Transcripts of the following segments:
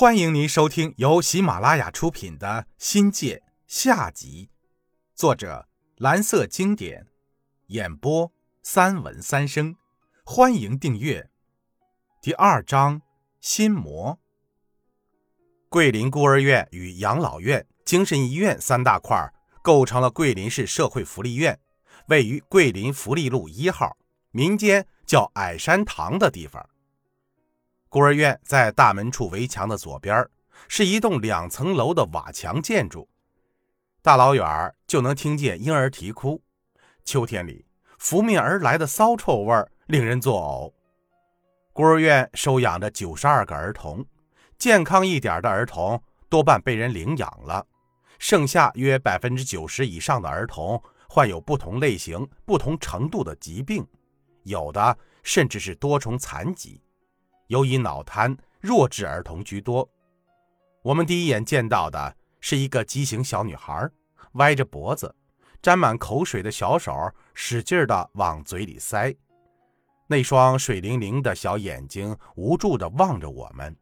欢迎您收听由喜马拉雅出品的《新界》下集，作者蓝色经典，演播三文三生。欢迎订阅。第二章：心魔。桂林孤儿院与养老院、精神医院三大块构成了桂林市社会福利院，位于桂林福利路一号，民间叫矮山堂的地方。孤儿院在大门处围墙的左边，是一栋两层楼的瓦墙建筑，大老远就能听见婴儿啼哭。秋天里，拂面而来的骚臭味令人作呕。孤儿院收养着九十二个儿童，健康一点的儿童多半被人领养了，剩下约百分之九十以上的儿童患有不同类型、不同程度的疾病，有的甚至是多重残疾。尤以脑瘫、弱智儿童居多。我们第一眼见到的是一个畸形小女孩，歪着脖子，沾满口水的小手使劲地往嘴里塞，那双水灵灵的小眼睛无助地望着我们。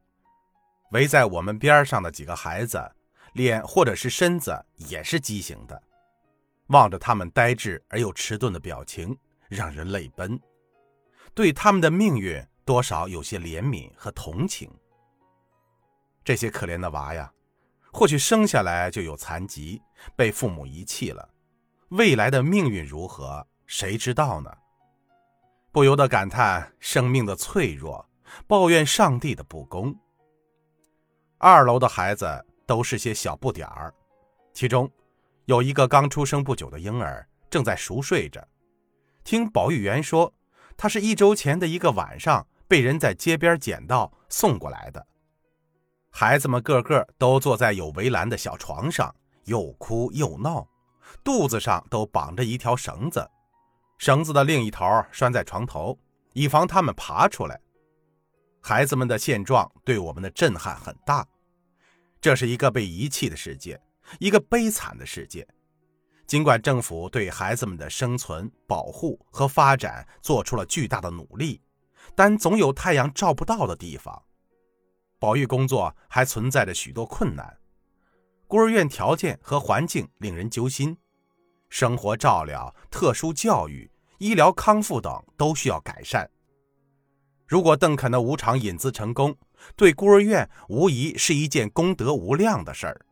围在我们边上的几个孩子，脸或者是身子也是畸形的，望着他们呆滞而又迟钝的表情，让人泪奔。对他们的命运。多少有些怜悯和同情。这些可怜的娃呀，或许生下来就有残疾，被父母遗弃了，未来的命运如何，谁知道呢？不由得感叹生命的脆弱，抱怨上帝的不公。二楼的孩子都是些小不点儿，其中有一个刚出生不久的婴儿正在熟睡着。听保育员说，他是一周前的一个晚上。被人在街边捡到送过来的，孩子们个个都坐在有围栏的小床上，又哭又闹，肚子上都绑着一条绳子，绳子的另一头拴在床头，以防他们爬出来。孩子们的现状对我们的震撼很大，这是一个被遗弃的世界，一个悲惨的世界。尽管政府对孩子们的生存、保护和发展做出了巨大的努力。但总有太阳照不到的地方，保育工作还存在着许多困难。孤儿院条件和环境令人揪心，生活照料、特殊教育、医疗康复等都需要改善。如果邓肯的无偿引资成功，对孤儿院无疑是一件功德无量的事儿。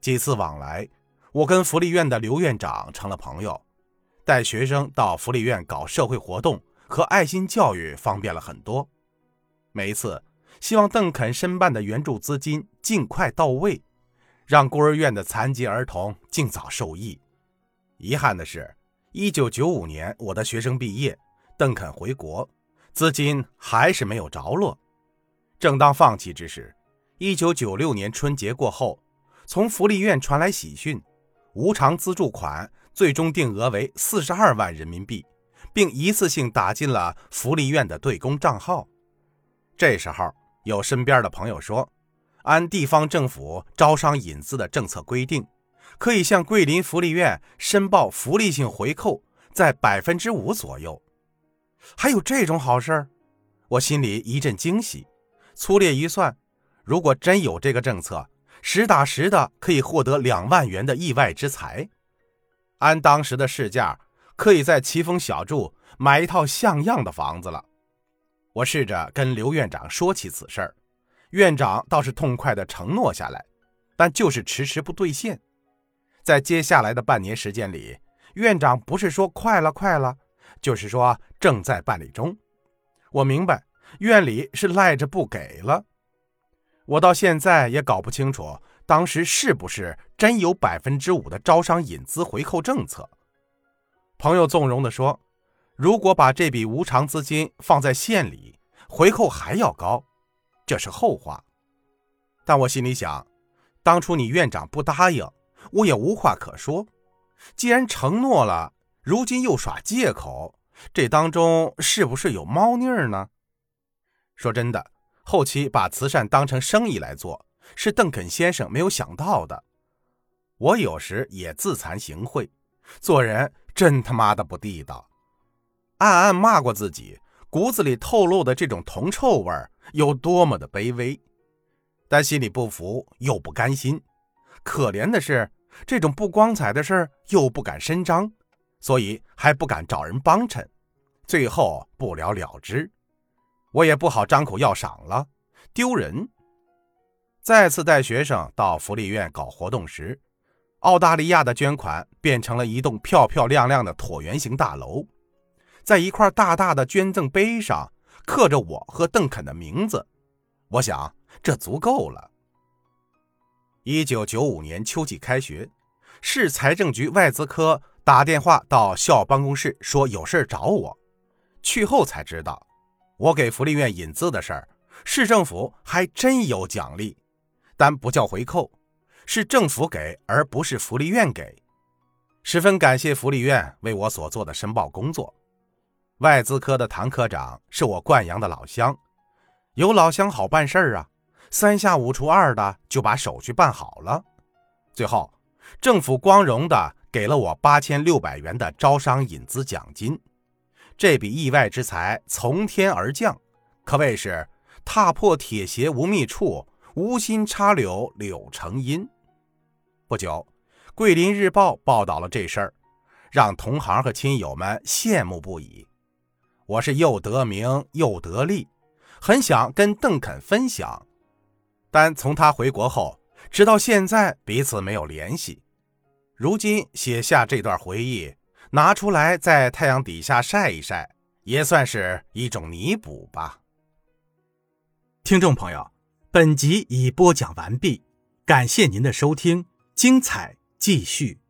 几次往来，我跟福利院的刘院长成了朋友，带学生到福利院搞社会活动。和爱心教育方便了很多。每一次，希望邓肯申办的援助资金尽快到位，让孤儿院的残疾儿童尽早受益。遗憾的是，一九九五年我的学生毕业，邓肯回国，资金还是没有着落。正当放弃之时，一九九六年春节过后，从福利院传来喜讯，无偿资助款最终定额为四十二万人民币。并一次性打进了福利院的对公账号。这时候，有身边的朋友说，按地方政府招商引资的政策规定，可以向桂林福利院申报福利性回扣在百分之五左右。还有这种好事我心里一阵惊喜。粗略一算，如果真有这个政策，实打实的可以获得两万元的意外之财。按当时的市价。可以在奇峰小筑买一套像样的房子了。我试着跟刘院长说起此事，院长倒是痛快地承诺下来，但就是迟迟不兑现。在接下来的半年时间里，院长不是说快了快了，就是说正在办理中。我明白院里是赖着不给了。我到现在也搞不清楚当时是不是真有百分之五的招商引资回扣政策。朋友纵容地说：“如果把这笔无偿资金放在县里，回扣还要高，这是后话。”但我心里想，当初你院长不答应，我也无话可说。既然承诺了，如今又耍借口，这当中是不是有猫腻呢？说真的，后期把慈善当成生意来做，是邓肯先生没有想到的。我有时也自惭形秽，做人。真他妈的不地道！暗暗骂过自己，骨子里透露的这种铜臭味有多么的卑微。但心里不服又不甘心。可怜的是，这种不光彩的事又不敢声张，所以还不敢找人帮衬，最后不了了之。我也不好张口要赏了，丢人。再次带学生到福利院搞活动时，澳大利亚的捐款变成了一栋漂漂亮亮的椭圆形大楼，在一块大大的捐赠碑上刻着我和邓肯的名字。我想这足够了。一九九五年秋季开学，市财政局外资科打电话到校办公室说有事找我。去后才知道，我给福利院引资的事儿，市政府还真有奖励，但不叫回扣。是政府给，而不是福利院给。十分感谢福利院为我所做的申报工作。外资科的唐科长是我灌阳的老乡，有老乡好办事儿啊，三下五除二的就把手续办好了。最后，政府光荣的给了我八千六百元的招商引资奖金。这笔意外之财从天而降，可谓是踏破铁鞋无觅处，无心插柳柳成荫。不久，《桂林日报》报道了这事儿，让同行和亲友们羡慕不已。我是又得名又得利，很想跟邓肯分享，但从他回国后，直到现在彼此没有联系。如今写下这段回忆，拿出来在太阳底下晒一晒，也算是一种弥补吧。听众朋友，本集已播讲完毕，感谢您的收听。精彩继续。